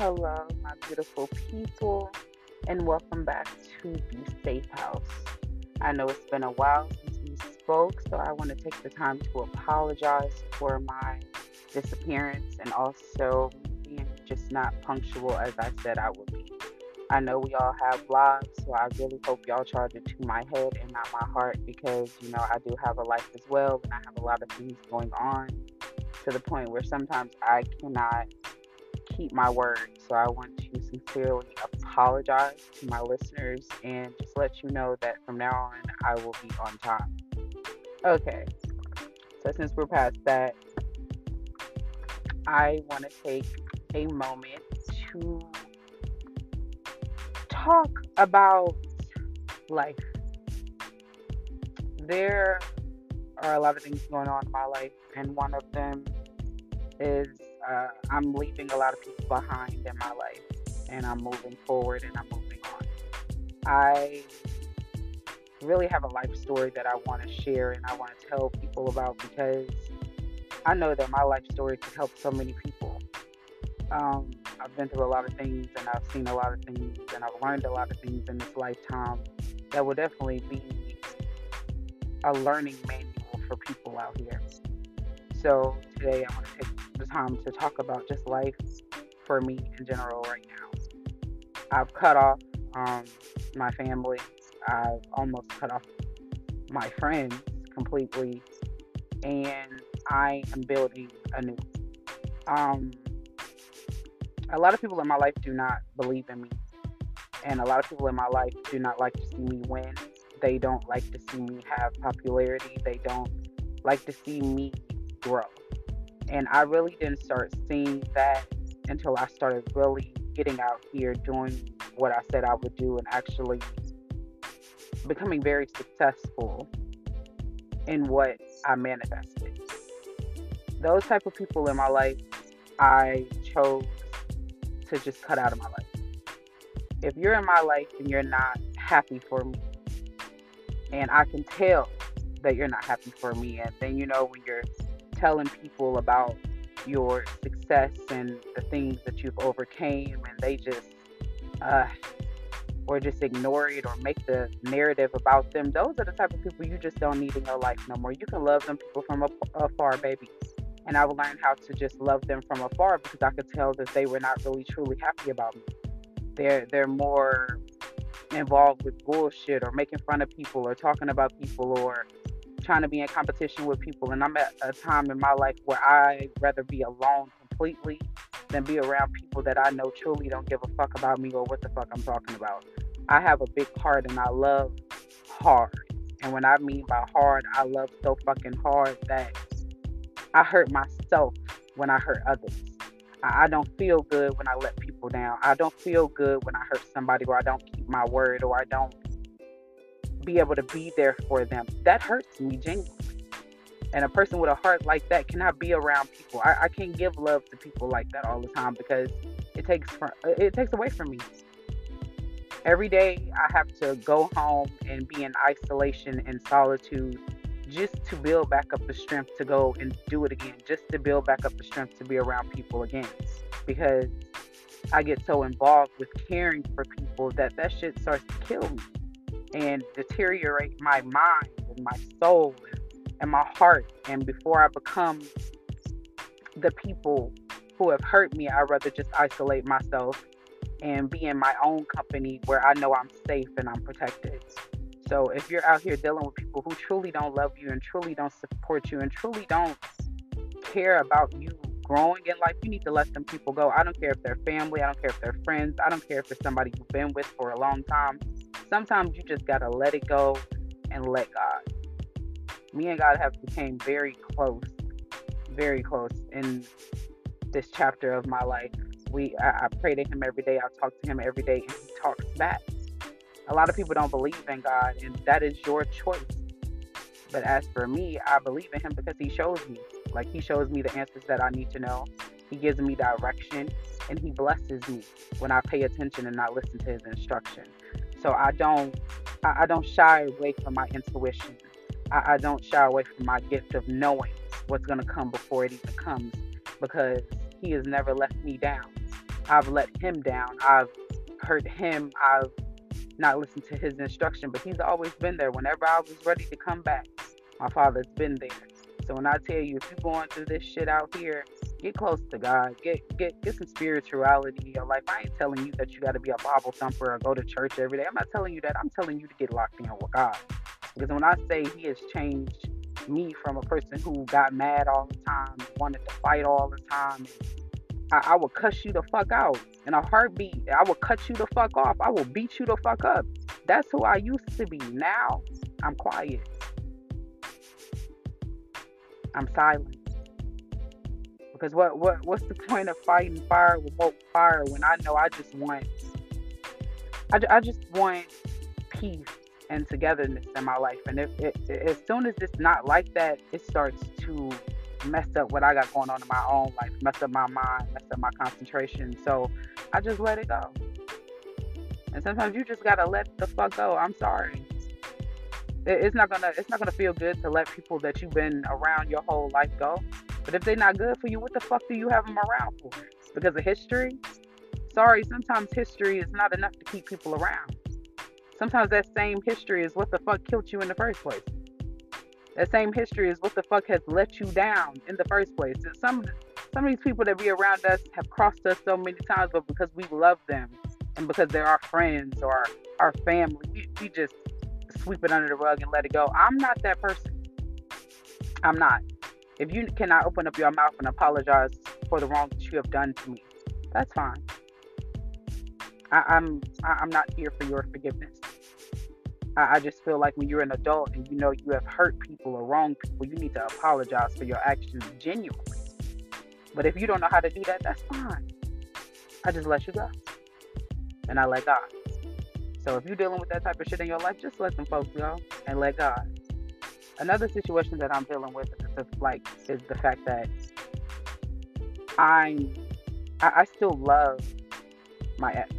Hello, my beautiful people, and welcome back to the Safe House. I know it's been a while since we spoke, so I want to take the time to apologize for my disappearance and also being just not punctual as I said I would be. I know we all have lives, so I really hope y'all charge it to my head and not my heart because, you know, I do have a life as well and I have a lot of things going on to the point where sometimes I cannot keep my word. So I want to sincerely apologize to my listeners and just let you know that from now on I will be on time. Okay. So since we're past that, I want to take a moment to talk about life. There are a lot of things going on in my life, and one of them is uh, I'm leaving a lot of people behind in my life, and I'm moving forward and I'm moving on. I really have a life story that I want to share and I want to tell people about because I know that my life story could help so many people. Um, I've been through a lot of things and I've seen a lot of things and I've learned a lot of things in this lifetime that will definitely be a learning manual for people out here. So today I want to take the time to talk about just life for me in general right now. I've cut off um, my family. I've almost cut off my friends completely, and I am building anew. Um, a lot of people in my life do not believe in me, and a lot of people in my life do not like to see me win. They don't like to see me have popularity. They don't like to see me grow. And I really didn't start seeing that until I started really getting out here doing what I said I would do and actually becoming very successful in what I manifested. Those type of people in my life, I chose to just cut out of my life. If you're in my life and you're not happy for me, and I can tell that you're not happy for me, and then you know when you're telling people about your success and the things that you've overcame and they just uh, or just ignore it or make the narrative about them. Those are the type of people you just don't need in your life no more. You can love them people from afar baby. And i would learn how to just love them from afar because i could tell that they were not really truly happy about me. They're they're more involved with bullshit or making fun of people or talking about people or trying to be in competition with people. And I'm at a time in my life where I'd rather be alone completely than be around people that I know truly don't give a fuck about me or what the fuck I'm talking about. I have a big heart and I love hard. And when I mean by hard, I love so fucking hard that I hurt myself when I hurt others. I don't feel good when I let people down. I don't feel good when I hurt somebody or I don't keep my word or I don't be able to be there for them. That hurts me genuinely. And a person with a heart like that cannot be around people. I, I can't give love to people like that all the time because it takes from, it takes away from me. Every day I have to go home and be in isolation and solitude just to build back up the strength to go and do it again, just to build back up the strength to be around people again. Because I get so involved with caring for people that that shit starts to kill me and deteriorate my mind and my soul and my heart. And before I become the people who have hurt me, I'd rather just isolate myself and be in my own company where I know I'm safe and I'm protected. So if you're out here dealing with people who truly don't love you and truly don't support you and truly don't care about you growing in life, you need to let them people go. I don't care if they're family, I don't care if they're friends, I don't care if it's somebody you've been with for a long time sometimes you just gotta let it go and let God. Me and God have became very close, very close in this chapter of my life. We I, I pray to him every day, I talk to him every day, and he talks back. A lot of people don't believe in God, and that is your choice. But as for me, I believe in him because he shows me. Like he shows me the answers that I need to know. He gives me direction and he blesses me when I pay attention and not listen to his instruction. So I don't I, I don't shy away from my intuition. I, I don't shy away from my gift of knowing what's gonna come before it even comes because he has never left me down. I've let him down. I've hurt him. I've not listened to his instruction, but he's always been there. Whenever I was ready to come back, my father's been there. So when I tell you, if you're going through this shit out here, get close to God. Get get get some spirituality in your life. I ain't telling you that you got to be a Bible thumper or go to church every day. I'm not telling you that. I'm telling you to get locked in with God. Because when I say He has changed me from a person who got mad all the time, wanted to fight all the time, I, I will cuss you the fuck out in a heartbeat. I will cut you the fuck off. I will beat you the fuck up. That's who I used to be. Now I'm quiet. I'm silent. Because what what what's the point of fighting fire with fire when I know I just want I, I just want peace and togetherness in my life. And if it, as soon as it's not like that, it starts to mess up what I got going on in my own life, mess up my mind, mess up my concentration. So I just let it go. And sometimes you just gotta let the fuck go. I'm sorry. It's not gonna it's not gonna feel good to let people that you've been around your whole life go. But if they're not good for you, what the fuck do you have them around for? Because of history? Sorry, sometimes history is not enough to keep people around. Sometimes that same history is what the fuck killed you in the first place. That same history is what the fuck has let you down in the first place. Some some of these people that be around us have crossed us so many times, but because we love them and because they're our friends or our family, we, we just sweep it under the rug and let it go. I'm not that person. I'm not. If you cannot open up your mouth and apologize for the wrong that you have done to me, that's fine. I, I'm I'm not here for your forgiveness. I, I just feel like when you're an adult and you know you have hurt people or wronged people, you need to apologize for your actions genuinely. But if you don't know how to do that, that's fine. I just let you go. And I let God. So if you're dealing with that type of shit in your life, just let some folks go and let God. Another situation that I'm dealing with like is the fact that I'm I, I still love my ex.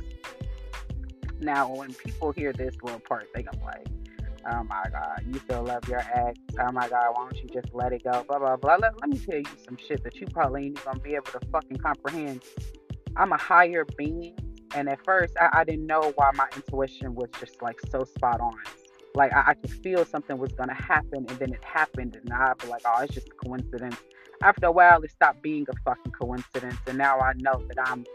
Now, when people hear this little part, they go like, "Oh my God, you still love your ex? Oh my God, why don't you just let it go?" Blah blah blah. Let, let me tell you some shit that you probably ain't gonna be able to fucking comprehend. I'm a higher being, and at first, I, I didn't know why my intuition was just like so spot on. Like I, I could feel something was gonna happen, and then it happened, and I'd be like, "Oh, it's just a coincidence." After a while, it stopped being a fucking coincidence, and now I know that I'm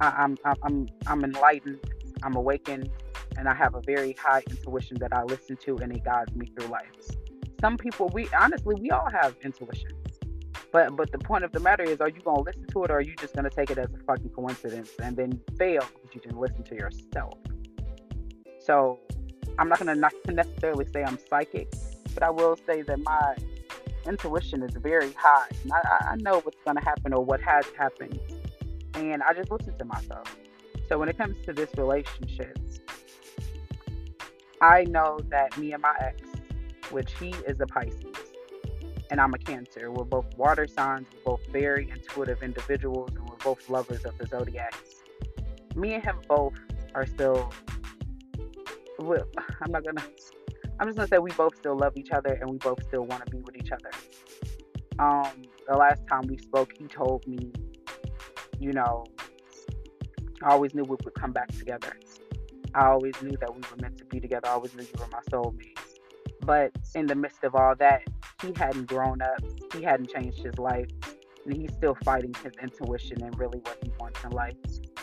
I, am i I'm I'm enlightened I'm awakened and I have a very high intuition that I listen to and it guides me through life. Some people, we honestly, we all have intuition. But but the point of the matter is, are you gonna listen to it, or are you just gonna take it as a fucking coincidence and then fail because you didn't listen to yourself? So I'm not gonna necessarily say I'm psychic, but I will say that my intuition is very high. And I, I know what's gonna happen or what has happened, and I just listen to myself. So when it comes to this relationship, I know that me and my ex, which he is a Pisces and I'm a Cancer, we're both water signs, we're both very intuitive individuals, and we're both lovers of the zodiac. Me and him both are still. I'm not gonna. I'm just gonna say we both still love each other and we both still want to be with each other. Um, the last time we spoke, he told me, you know, I always knew we would come back together. I always knew that we were meant to be together. I always knew you were my soulmate. But in the midst of all that, he hadn't grown up. He hadn't changed his life. And he's still fighting his intuition and really what he wants in life.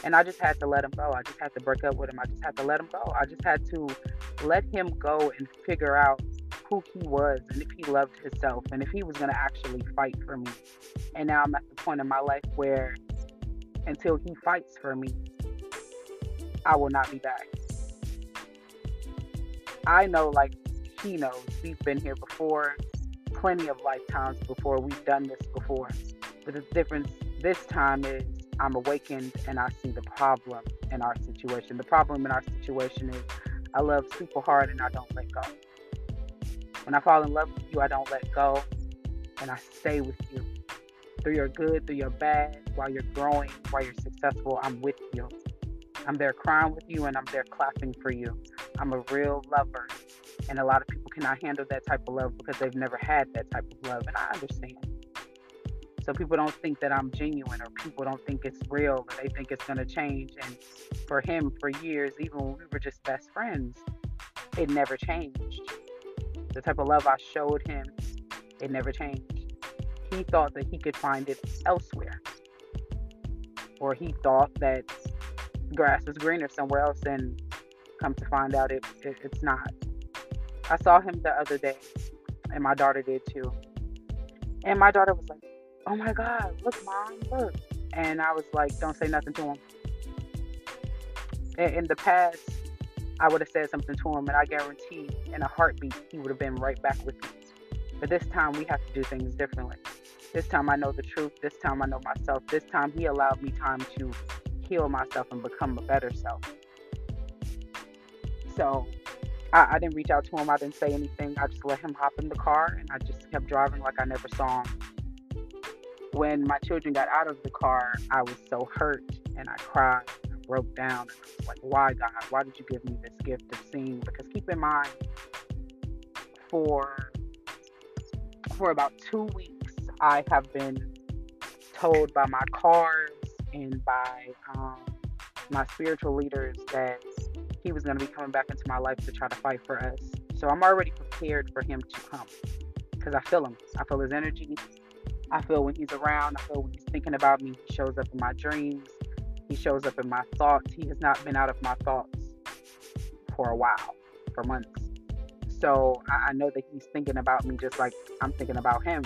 And I just had to let him go. I just had to break up with him. I just had to let him go. I just had to let him go and figure out who he was and if he loved himself and if he was going to actually fight for me. And now I'm at the point in my life where until he fights for me, I will not be back. I know, like he knows, we've been here before, plenty of lifetimes before. We've done this before. But the difference this time is I'm awakened and I see the problem in our situation. The problem in our situation is I love super hard and I don't let go. When I fall in love with you, I don't let go and I stay with you through your good, through your bad, while you're growing, while you're successful, I'm with you. I'm there crying with you and I'm there clapping for you. I'm a real lover. And a lot of people cannot handle that type of love because they've never had that type of love. And I understand. So people don't think that I'm genuine or people don't think it's real they think it's going to change. And for him, for years, even when we were just best friends, it never changed. The type of love I showed him, it never changed. He thought that he could find it elsewhere. Or he thought that grass was greener somewhere else and come to find out it, it it's not. I saw him the other day and my daughter did too. And my daughter was like, oh my God, look, mom, look. And I was like, don't say nothing to him. In, the past, I would have said something to him, and I guarantee in a heartbeat, he would have been right back with me. But this time, we have to do things differently. This time, I know the truth. This time, I know myself. This time, he allowed me time to heal myself and become a better self. So I, I, didn't reach out to him. I didn't say anything. I just let him hop in the car and I just kept driving like I never saw him when my children got out of the car, I was so hurt and I cried and I broke down. And I was like, why, God? Why did you give me this gift of seeing? Because keep in mind, for for about two weeks, I have been told by my cards and by um, my spiritual leaders that he was going to be coming back into my life to try to fight for us. So I'm already prepared for him to come because I feel him. I feel his energy. I feel when he's around. I feel when he's thinking about me. He shows up in my dreams. He shows up in my thoughts. He has not been out of my thoughts for a while, for months. So I, know that he's thinking about me just like I'm thinking about him.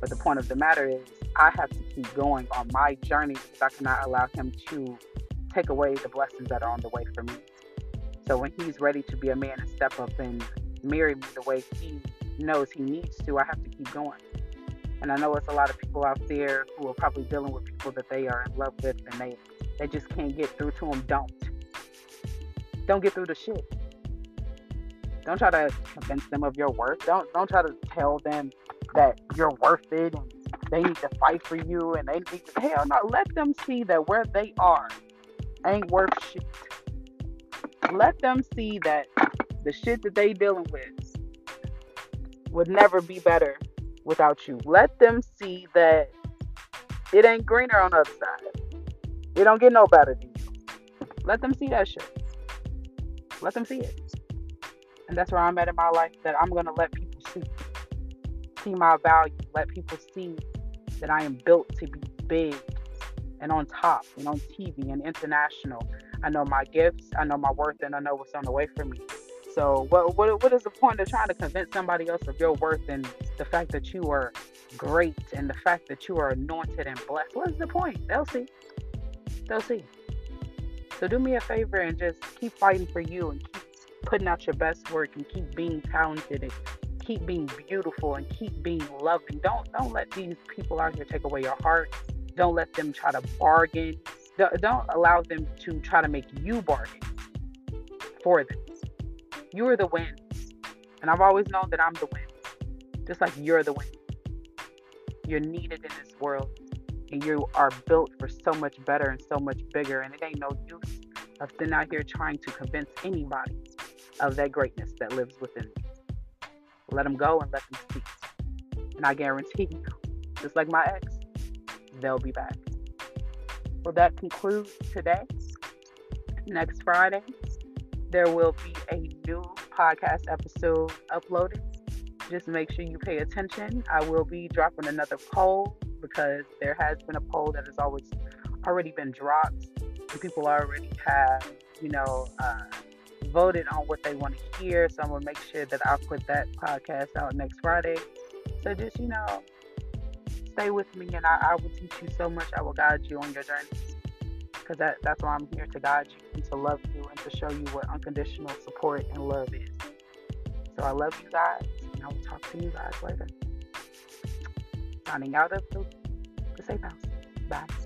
But the point of the matter is, I have to keep going on my journey because I cannot allow him to take away the blessings that are on the way for me. So when he's ready to be a man and step up and marry me the way he knows he needs to, I have to keep going. And I know it's a lot of people out there who are probably dealing with people that they are in love with and they, they just can't get through to them. Don't. Don't get through the shit. Don't try to convince them of your worth. Don't don't try to tell them that you're worth it and they need to fight for you and they need to hell no. Let them see that where they are ain't worth shit. Let them see that the shit that they dealing with would never be better without you. Let them see that it ain't greener on the other side. It don't get no better than you. Let them see that shit. Let them see it. And that's where I'm at in my life that I'm gonna let people see. See my value. Let people see that I am built to be big and on top and on TV and international. I know my gifts, I know my worth, and I know what's on the way for me. So what what what is the point of trying to convince somebody else of your worth and the fact that you are great and the fact that you are anointed and blessed? What is the point? They'll see. They'll see. So do me a favor and just keep fighting for you and keep putting out your best work and keep being talented and keep being beautiful and keep being loving. Don't don't let these people out here take away your heart. Don't let them try to bargain. Don't allow them to try to make you bargain for them. You are the wins. And I've always known that I'm the win. Just like you're the win. You're needed in this world. And you are built for so much better and so much bigger. And it ain't no use of sitting out here trying to convince anybody of that greatness that lives within. Let them go and let them speak. And I guarantee you, just like my ex, they'll be back. Well, that concludes today. Next Friday, there will be a new podcast episode uploaded. Just make sure you pay attention. I will be dropping another poll because there has been a poll that has always already been dropped. And people already have, you know, uh, voted on what they want to hear. So I'm gonna make sure that I'll put that podcast out next Friday. So just you know, stay with me, and I, I will teach you so much. I will guide you on your journey because that, that's why I'm here to guide you and to love you and to show you what unconditional support and love is. So I love you guys, and I will talk to you guys later. Signing out of the, the safe house. Bye.